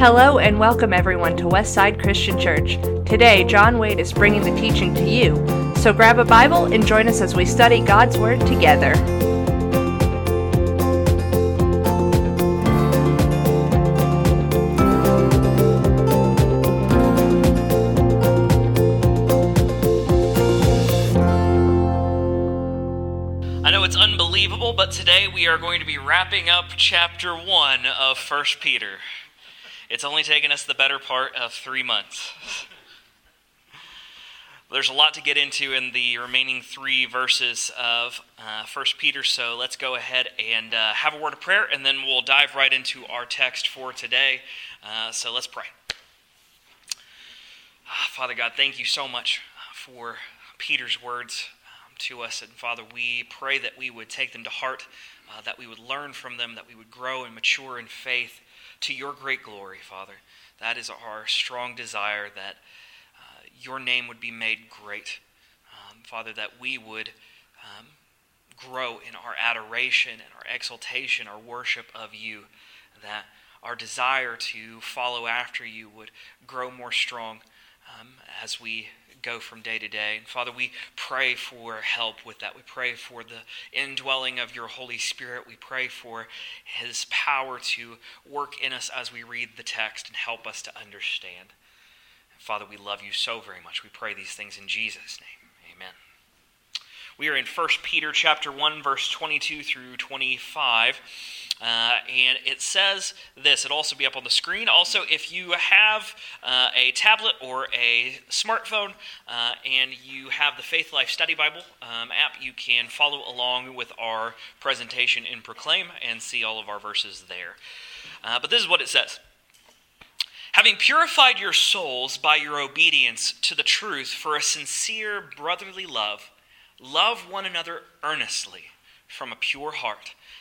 Hello and welcome everyone to Westside Christian Church. Today, John Wade is bringing the teaching to you. So grab a Bible and join us as we study God's Word together. I know it's unbelievable, but today we are going to be wrapping up chapter 1 of 1 Peter. It's only taken us the better part of three months. There's a lot to get into in the remaining three verses of uh, 1 Peter, so let's go ahead and uh, have a word of prayer, and then we'll dive right into our text for today. Uh, so let's pray. Father God, thank you so much for Peter's words um, to us. And Father, we pray that we would take them to heart, uh, that we would learn from them, that we would grow and mature in faith to your great glory, Father. That is our strong desire that uh, your name would be made great. Um, Father, that we would um, grow in our adoration and our exaltation, our worship of you, that our desire to follow after you would grow more strong um, as we go from day to day. And Father, we pray for help with that. We pray for the indwelling of your Holy Spirit. We pray for his power to work in us as we read the text and help us to understand. Father, we love you so very much. We pray these things in Jesus' name. Amen. We are in 1 Peter chapter 1 verse 22 through 25. Uh, and it says this. It'll also be up on the screen. Also, if you have uh, a tablet or a smartphone uh, and you have the Faithlife Study Bible um, app, you can follow along with our presentation in Proclaim and see all of our verses there. Uh, but this is what it says. Having purified your souls by your obedience to the truth for a sincere brotherly love, love one another earnestly from a pure heart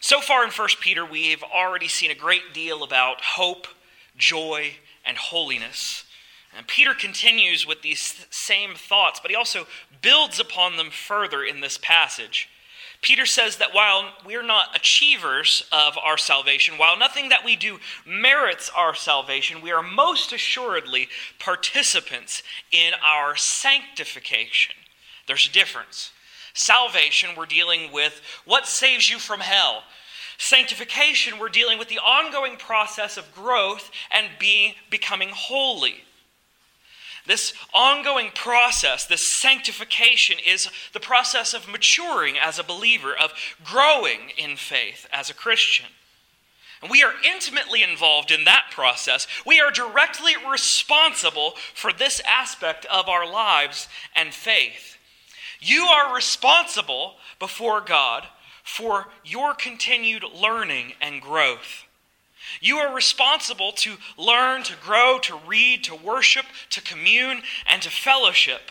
So far in 1 Peter, we've already seen a great deal about hope, joy, and holiness. And Peter continues with these same thoughts, but he also builds upon them further in this passage. Peter says that while we're not achievers of our salvation, while nothing that we do merits our salvation, we are most assuredly participants in our sanctification. There's a difference. Salvation, we're dealing with what saves you from hell. Sanctification, we're dealing with the ongoing process of growth and being becoming holy. This ongoing process, this sanctification, is the process of maturing as a believer, of growing in faith as a Christian. And we are intimately involved in that process. We are directly responsible for this aspect of our lives and faith. You are responsible before God for your continued learning and growth. You are responsible to learn, to grow, to read, to worship, to commune, and to fellowship.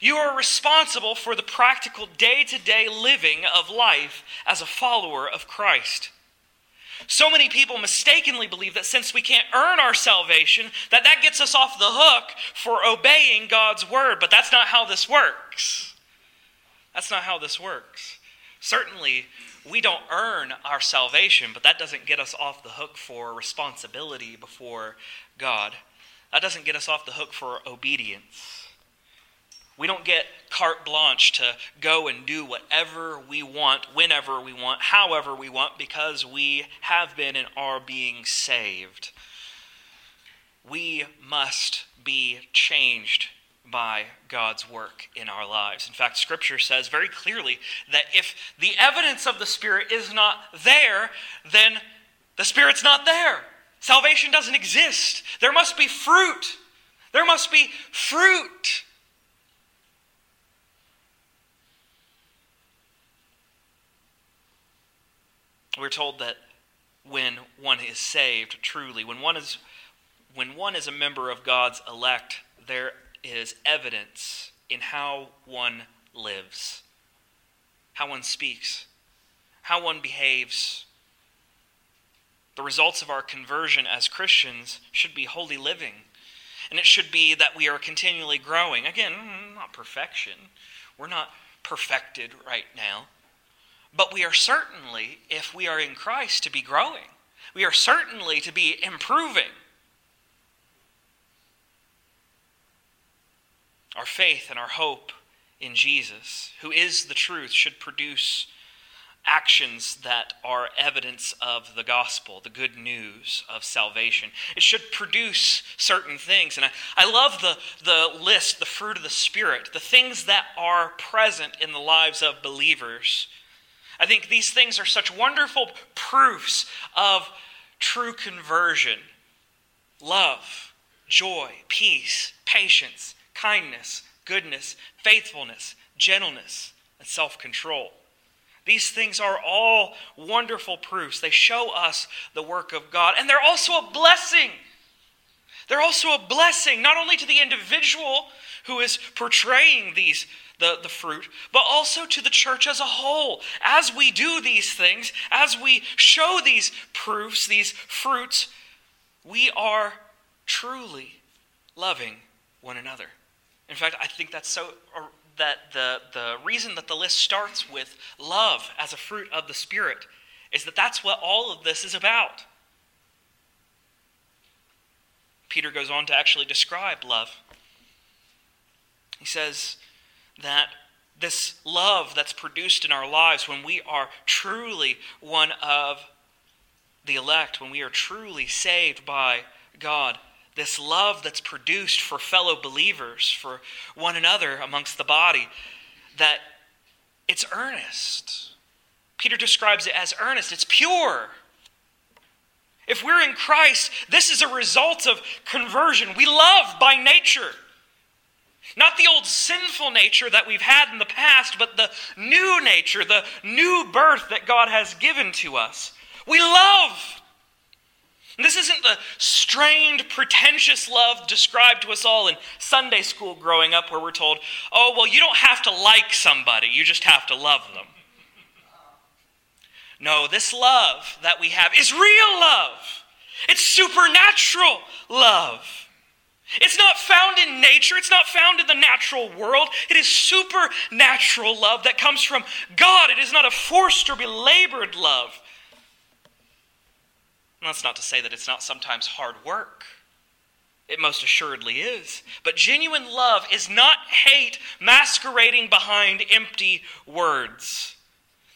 You are responsible for the practical day to day living of life as a follower of Christ. So many people mistakenly believe that since we can't earn our salvation, that that gets us off the hook for obeying God's word, but that's not how this works. That's not how this works. Certainly, we don't earn our salvation, but that doesn't get us off the hook for responsibility before God. That doesn't get us off the hook for obedience. We don't get carte blanche to go and do whatever we want, whenever we want, however we want, because we have been and are being saved. We must be changed by God's work in our lives. In fact, Scripture says very clearly that if the evidence of the Spirit is not there, then the Spirit's not there. Salvation doesn't exist. There must be fruit. There must be fruit. We're told that when one is saved truly, when one is when one is a member of God's elect, there is evidence in how one lives, how one speaks, how one behaves. The results of our conversion as Christians should be holy living. And it should be that we are continually growing. Again, not perfection. We're not perfected right now. But we are certainly, if we are in Christ, to be growing. We are certainly to be improving. Our faith and our hope in Jesus, who is the truth, should produce actions that are evidence of the gospel, the good news of salvation. It should produce certain things. And I, I love the, the list, the fruit of the Spirit, the things that are present in the lives of believers. I think these things are such wonderful proofs of true conversion love, joy, peace, patience, kindness, goodness, faithfulness, gentleness, and self control. These things are all wonderful proofs. They show us the work of God, and they're also a blessing. They're also a blessing, not only to the individual who is portraying these the, the fruit, but also to the church as a whole. As we do these things, as we show these proofs, these fruits, we are truly loving one another. In fact, I think that's so that the, the reason that the list starts with love as a fruit of the Spirit is that that's what all of this is about. Peter goes on to actually describe love. He says that this love that's produced in our lives when we are truly one of the elect, when we are truly saved by God, this love that's produced for fellow believers, for one another amongst the body, that it's earnest. Peter describes it as earnest, it's pure. If we're in Christ, this is a result of conversion. We love by nature. Not the old sinful nature that we've had in the past, but the new nature, the new birth that God has given to us. We love. This isn't the strained, pretentious love described to us all in Sunday school growing up, where we're told, oh, well, you don't have to like somebody, you just have to love them. No, this love that we have is real love, it's supernatural love. It's not found in nature. It's not found in the natural world. It is supernatural love that comes from God. It is not a forced or belabored love. That's not to say that it's not sometimes hard work. It most assuredly is. But genuine love is not hate masquerading behind empty words.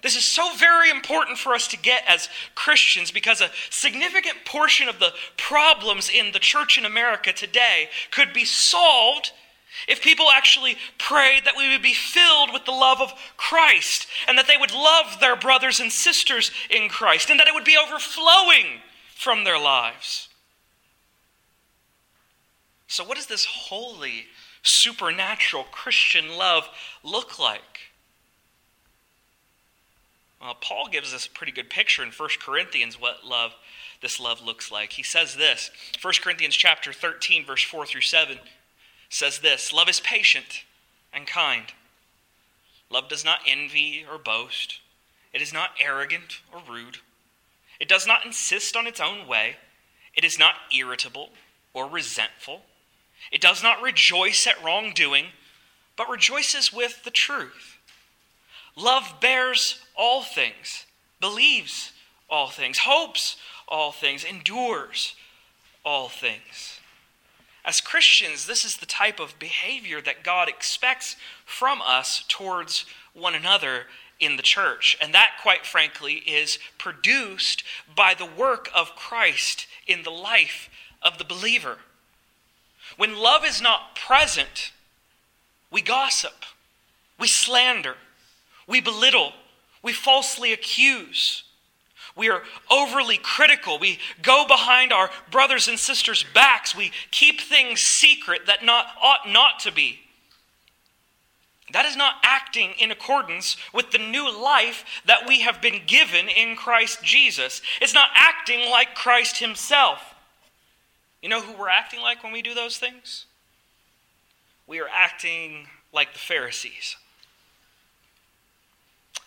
This is so very important for us to get as Christians because a significant portion of the problems in the church in America today could be solved if people actually prayed that we would be filled with the love of Christ and that they would love their brothers and sisters in Christ and that it would be overflowing from their lives. So, what does this holy, supernatural Christian love look like? Well, Paul gives us a pretty good picture in 1 Corinthians what love this love looks like. He says this, 1 Corinthians chapter 13 verse 4 through 7 says this, love is patient and kind. Love does not envy or boast. It is not arrogant or rude. It does not insist on its own way. It is not irritable or resentful. It does not rejoice at wrongdoing, but rejoices with the truth. Love bears all things, believes all things, hopes all things, endures all things. As Christians, this is the type of behavior that God expects from us towards one another in the church. And that, quite frankly, is produced by the work of Christ in the life of the believer. When love is not present, we gossip, we slander, we belittle, we falsely accuse. We are overly critical. We go behind our brothers and sisters' backs. We keep things secret that not, ought not to be. That is not acting in accordance with the new life that we have been given in Christ Jesus. It's not acting like Christ Himself. You know who we're acting like when we do those things? we are acting like the Pharisees.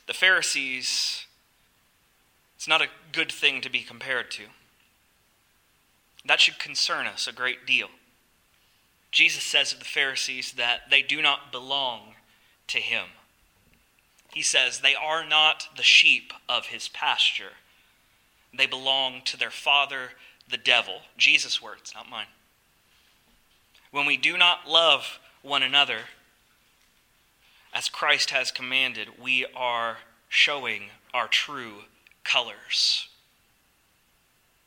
The Pharisees, it's not a good thing to be compared to. That should concern us a great deal. Jesus says of the Pharisees that they do not belong to him. He says they are not the sheep of his pasture. They belong to their father, the devil. Jesus' words, not mine. When we do not love one another as Christ has commanded, we are showing our true colors.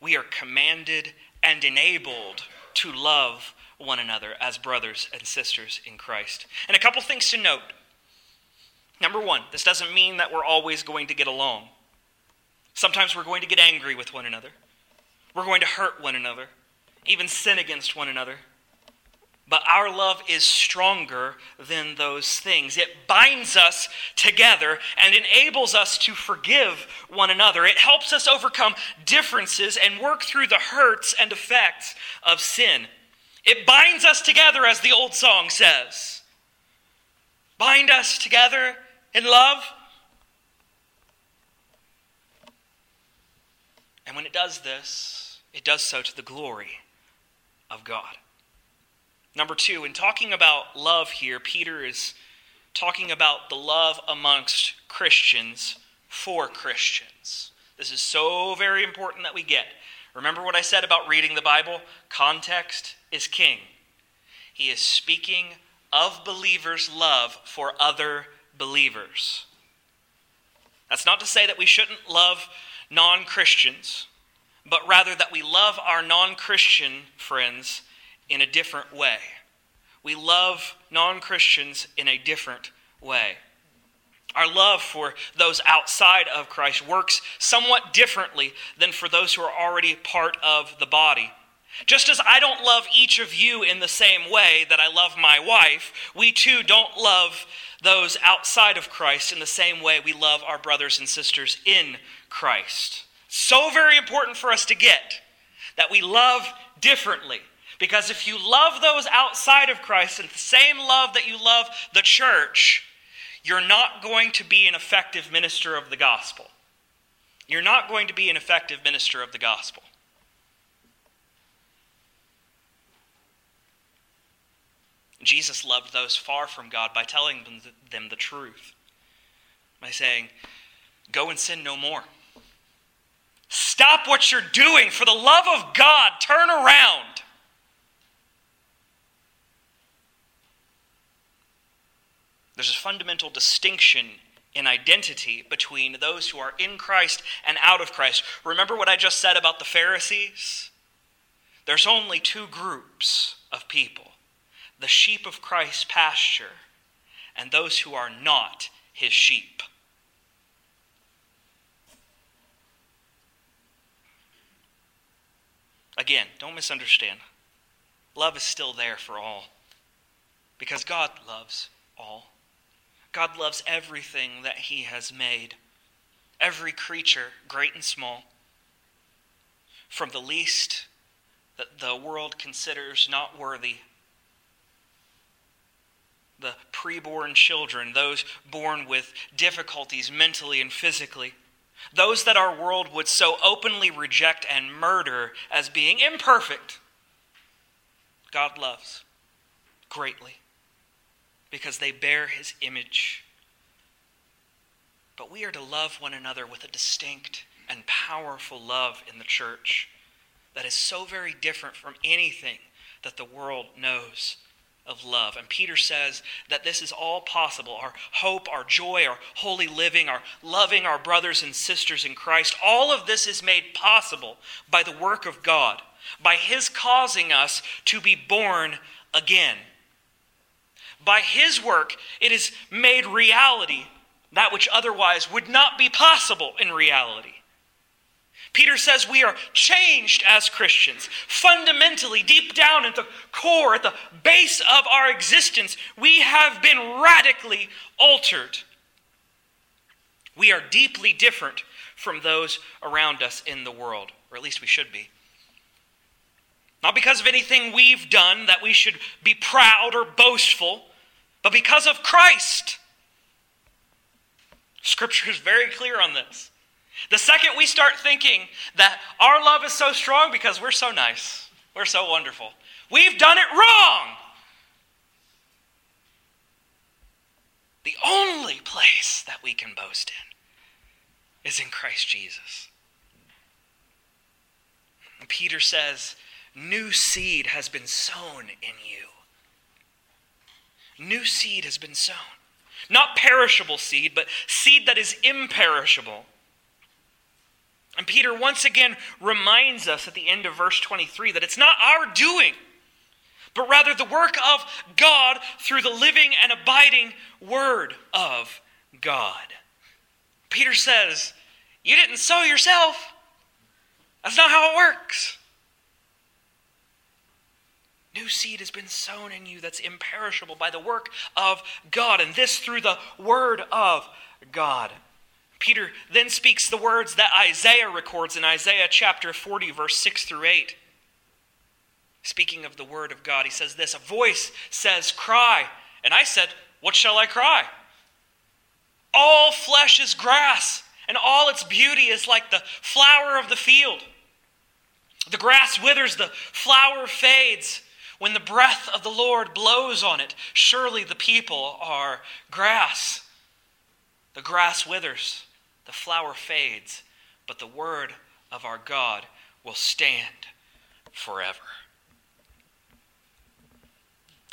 We are commanded and enabled to love one another as brothers and sisters in Christ. And a couple things to note. Number one, this doesn't mean that we're always going to get along. Sometimes we're going to get angry with one another. We're going to hurt one another, even sin against one another. But our love is stronger than those things. It binds us together and enables us to forgive one another. It helps us overcome differences and work through the hurts and effects of sin. It binds us together, as the old song says. Bind us together in love. And when it does this, it does so to the glory of God. Number two, in talking about love here, Peter is talking about the love amongst Christians for Christians. This is so very important that we get. Remember what I said about reading the Bible? Context is king. He is speaking of believers' love for other believers. That's not to say that we shouldn't love non Christians, but rather that we love our non Christian friends in a different way. We love non Christians in a different way. Our love for those outside of Christ works somewhat differently than for those who are already part of the body. Just as I don't love each of you in the same way that I love my wife, we too don't love those outside of Christ in the same way we love our brothers and sisters in Christ. So very important for us to get that we love differently. Because if you love those outside of Christ in the same love that you love the church, you're not going to be an effective minister of the gospel. You're not going to be an effective minister of the gospel. Jesus loved those far from God by telling them the truth, by saying, Go and sin no more. Stop what you're doing. For the love of God, turn around. There's a fundamental distinction in identity between those who are in Christ and out of Christ. Remember what I just said about the Pharisees? There's only two groups of people the sheep of Christ's pasture and those who are not his sheep. Again, don't misunderstand. Love is still there for all because God loves all. God loves everything that He has made, every creature, great and small, from the least that the world considers not worthy. The preborn children, those born with difficulties mentally and physically, those that our world would so openly reject and murder as being imperfect, God loves greatly because they bear his image. But we are to love one another with a distinct and powerful love in the church that is so very different from anything that the world knows of love. And Peter says that this is all possible. Our hope, our joy, our holy living, our loving our brothers and sisters in Christ, all of this is made possible by the work of God, by His causing us to be born again. By his work, it is made reality that which otherwise would not be possible in reality. Peter says we are changed as Christians. Fundamentally, deep down at the core, at the base of our existence, we have been radically altered. We are deeply different from those around us in the world, or at least we should be. Not because of anything we've done that we should be proud or boastful, but because of Christ. Scripture is very clear on this. The second we start thinking that our love is so strong because we're so nice, we're so wonderful, we've done it wrong. The only place that we can boast in is in Christ Jesus. And Peter says, New seed has been sown in you. New seed has been sown. Not perishable seed, but seed that is imperishable. And Peter once again reminds us at the end of verse 23 that it's not our doing, but rather the work of God through the living and abiding Word of God. Peter says, You didn't sow yourself. That's not how it works. New seed has been sown in you that's imperishable by the work of God, and this through the Word of God. Peter then speaks the words that Isaiah records in Isaiah chapter 40, verse 6 through 8. Speaking of the Word of God, he says this A voice says, Cry. And I said, What shall I cry? All flesh is grass, and all its beauty is like the flower of the field. The grass withers, the flower fades when the breath of the Lord blows on it, surely the people are grass. The grass withers, the flower fades, but the word of our God will stand forever.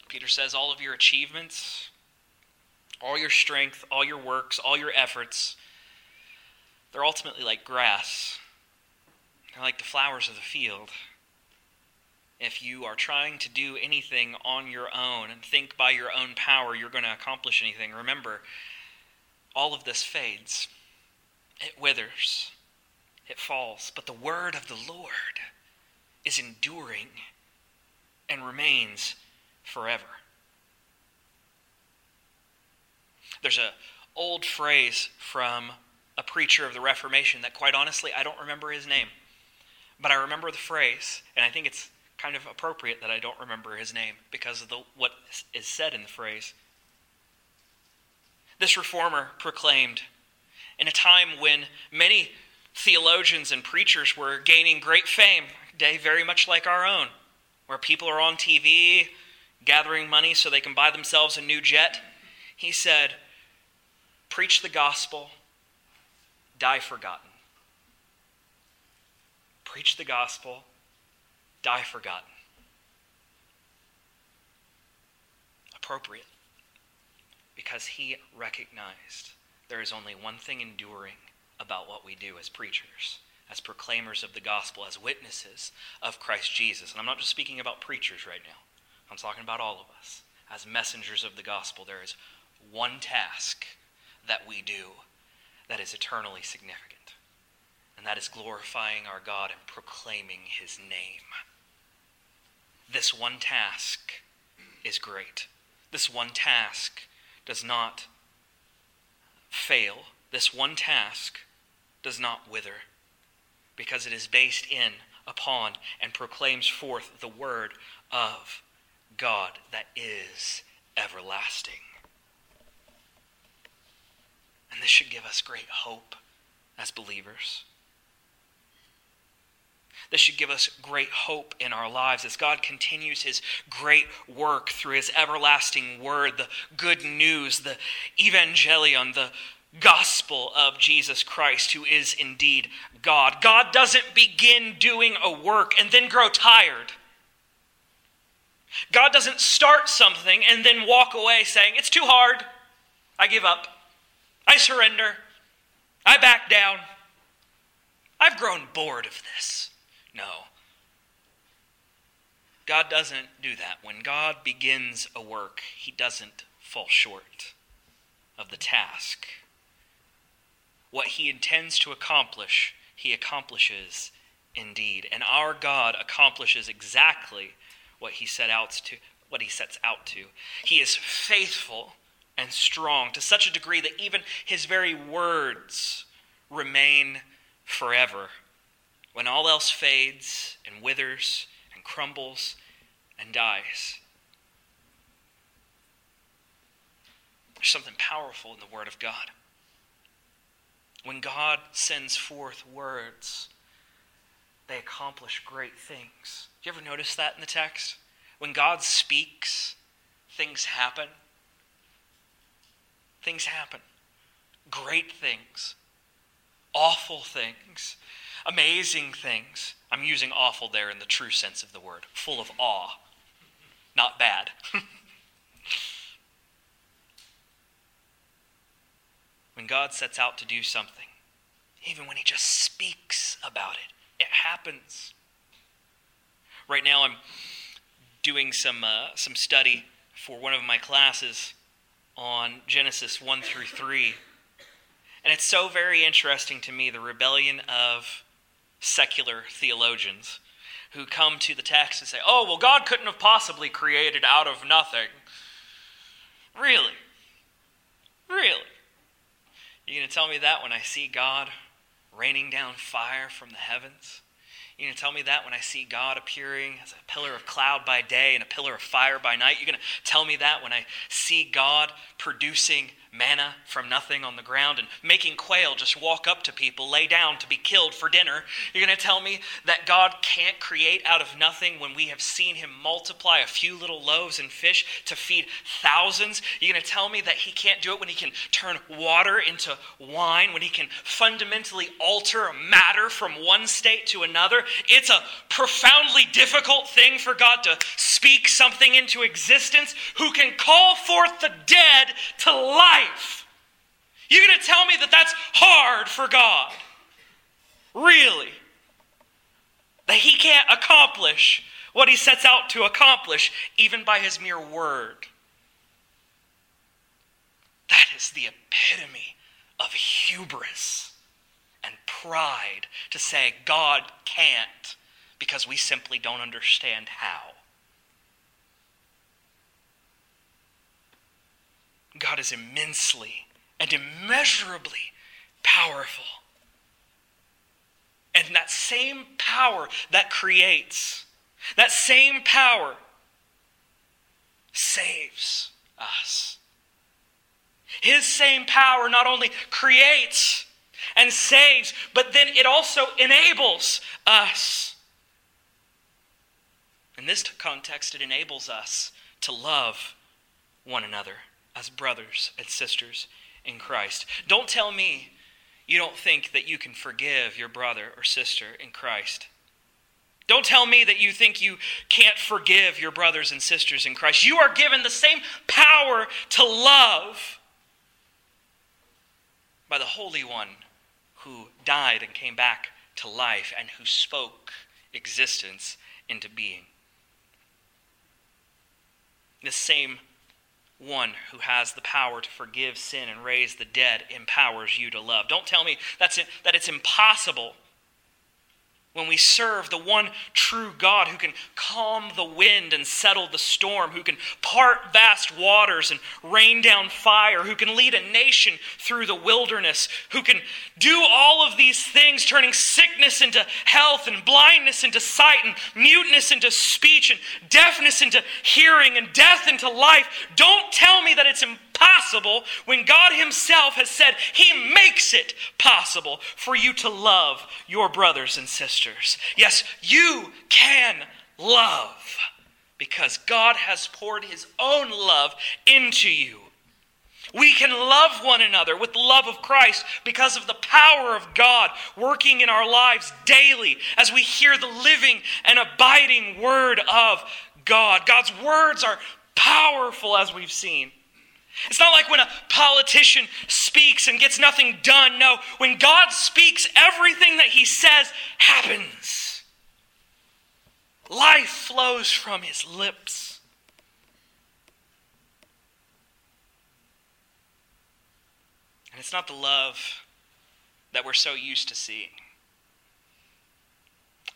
Peter says all of your achievements, all your strength, all your works, all your efforts, they're ultimately like grass. They're like the flowers of the field if you are trying to do anything on your own and think by your own power you're going to accomplish anything, remember, all of this fades. It withers. It falls. But the word of the Lord is enduring and remains forever. There's a old phrase from a preacher of the Reformation that quite honestly I don't remember his name. But I remember the phrase, and I think it's kind of appropriate that I don't remember his name because of the, what is said in the phrase. This reformer proclaimed in a time when many theologians and preachers were gaining great fame, a day very much like our own, where people are on TV gathering money so they can buy themselves a new jet. He said, Preach the gospel, die forgotten. Preach the gospel, die forgotten. Appropriate. Because he recognized there is only one thing enduring about what we do as preachers, as proclaimers of the gospel, as witnesses of Christ Jesus. And I'm not just speaking about preachers right now, I'm talking about all of us. As messengers of the gospel, there is one task that we do that is eternally significant, and that is glorifying our God and proclaiming his name. This one task is great. This one task does not fail. This one task does not wither because it is based in, upon, and proclaims forth the word of God that is everlasting. And this should give us great hope as believers. This should give us great hope in our lives as God continues his great work through his everlasting word, the good news, the evangelion, the gospel of Jesus Christ, who is indeed God. God doesn't begin doing a work and then grow tired. God doesn't start something and then walk away saying, It's too hard. I give up. I surrender. I back down. I've grown bored of this. No. God doesn't do that. When God begins a work, he doesn't fall short of the task. What he intends to accomplish, he accomplishes indeed. And our God accomplishes exactly what he set out to what he sets out to. He is faithful and strong to such a degree that even his very words remain forever. When all else fades and withers and crumbles and dies. There's something powerful in the Word of God. When God sends forth words, they accomplish great things. Do you ever notice that in the text? When God speaks, things happen. Things happen. Great things. Awful things. Amazing things. I'm using awful there in the true sense of the word, full of awe, not bad. when God sets out to do something, even when He just speaks about it, it happens. Right now, I'm doing some, uh, some study for one of my classes on Genesis 1 through 3. And it's so very interesting to me the rebellion of secular theologians who come to the text and say, oh, well, God couldn't have possibly created out of nothing. Really? Really? You going to tell me that when I see God raining down fire from the heavens? You going to tell me that when I see God appearing as a pillar of cloud by day and a pillar of fire by night? You're going to tell me that when I see God producing manna from nothing on the ground and making quail just walk up to people, lay down to be killed for dinner. You're going to tell me that God can't create out of nothing when we have seen him multiply a few little loaves and fish to feed thousands. You're going to tell me that he can't do it when he can turn water into wine, when he can fundamentally alter matter from one state to another. It's a profoundly difficult thing for God to speak something into existence, who can call forth the dead to life life. You're going to tell me that that's hard for God? Really? That He can't accomplish what He sets out to accomplish even by His mere word? That is the epitome of hubris and pride to say God can't because we simply don't understand how. God is immensely and immeasurably powerful. And that same power that creates, that same power saves us. His same power not only creates and saves, but then it also enables us. In this context, it enables us to love one another as brothers and sisters in Christ. Don't tell me you don't think that you can forgive your brother or sister in Christ. Don't tell me that you think you can't forgive your brothers and sisters in Christ. You are given the same power to love by the Holy One who died and came back to life and who spoke existence into being. The same one who has the power to forgive sin and raise the dead empowers you to love. Don't tell me that's that it's impossible when we serve the one true God who can calm the wind and settle the storm, who can part vast waters and rain down fire, who can lead a nation through the wilderness, who can do all of these things, turning sickness into health and blindness into sight and muteness into speech and deafness into hearing and death into life. Don't tell me that it's impossible possible when God Himself has said He makes it possible for you to love your brothers and sisters. Yes, you can love because God has poured His own love into you. We can love one another with the love of Christ because of the power of God working in our lives daily as we hear the living and abiding word of God. God's words are powerful, as we've seen. It's not like when a politician speaks and gets nothing done. No, when God speaks, everything that he says happens. Life flows from his lips. And it's not the love that we're so used to seeing.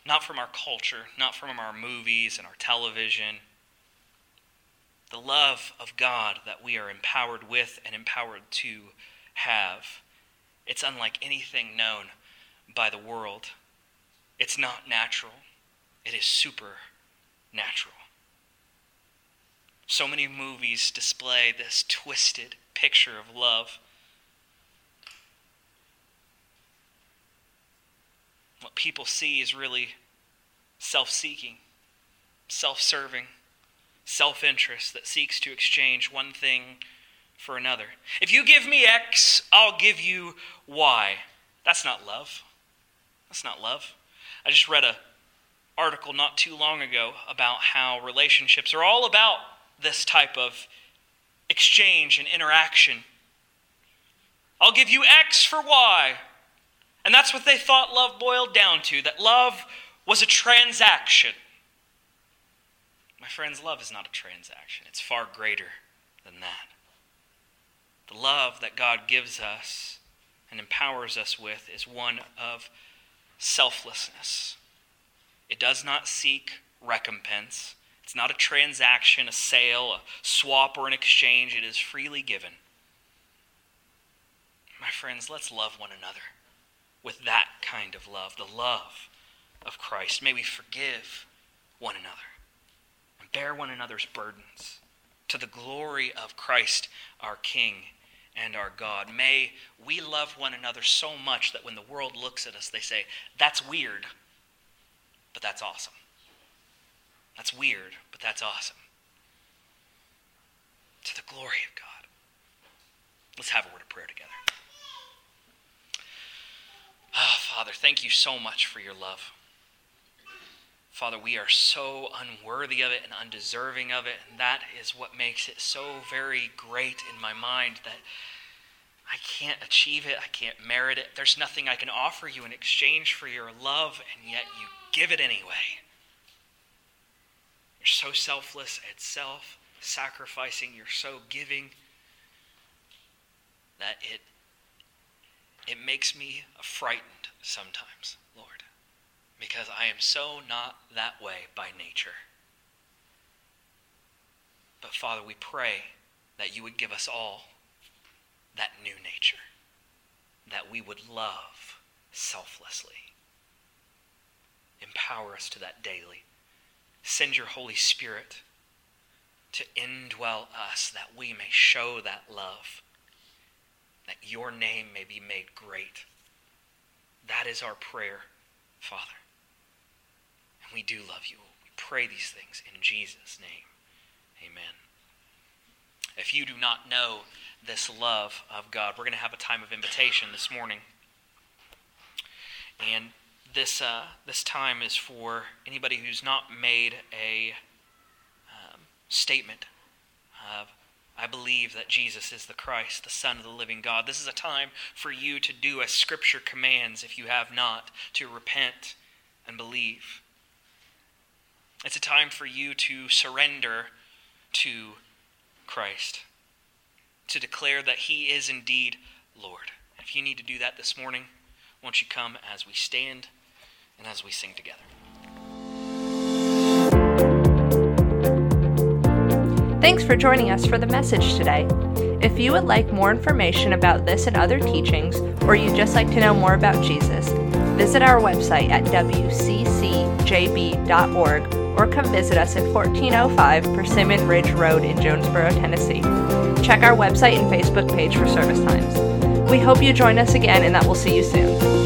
Not from our culture, not from our movies and our television the love of God that we are empowered with and empowered to have. It's unlike anything known by the world. It's not natural, it is supernatural. So many movies display this twisted picture of love. What people see is really self seeking, self serving, self interest that seeks to exchange one thing for another. If you give me X, I'll give you Y. That's not love. That's not love. I just read a article not too long ago about how relationships are all about this type of exchange and interaction. I'll give you X for Y. And that's what they thought love boiled down to that love was a transaction. My friends, love is not a transaction, it's far greater than that. The love that God gives us and empowers us with is one of selflessness. It does not seek recompense. It's not a transaction, a sale, a swap, or an exchange. It is freely given. My friends, let's love one another with that kind of love, the love of Christ. May we forgive one another bear one another's burdens to the glory of Christ, our King and our God. May we love one another so much that when the world looks at us, they say, That's weird, but that's awesome. That's weird, but that's awesome. To the glory of God. Let's have a word of prayer together. Oh, Father, thank you so much for your love. Father, we are so unworthy of it and undeserving of it, and that is what makes it so very great in my mind that I can't achieve it, I can't merit it. There's nothing I can offer you in exchange for your love, and yet you give it anyway. You're so selfless and self sacrificing, you're so giving that it it makes me frightened sometimes, because I am so not that way by nature. But Father, we pray that you would give us all that new nature, that we would love selflessly. Empower us to that daily. Send your Holy Spirit to indwell us that we may show that love, that your name may be made great. That is our prayer, Father. We do love you. We pray these things in Jesus' name. Amen. If you do not know this love of God, we're going to have a time of invitation this morning. And this, uh, this time is for anybody who's not made a um, statement of, I believe that Jesus is the Christ, the Son of the living God. This is a time for you to do as Scripture commands, if you have not, to repent and believe. It's a time for you to surrender to Christ, to declare that He is indeed Lord. If you need to do that this morning, won't you come as we stand and as we sing together. Thanks for joining us for the message today. If you would like more information about this and other teachings, or you'd just like to know more about Jesus, visit our website at wccjb.org or come visit us at 1405 Persimmon Ridge Road in Jonesborough, Tennessee. Check our website and Facebook page for service times. We hope you join us again and that we'll see you soon.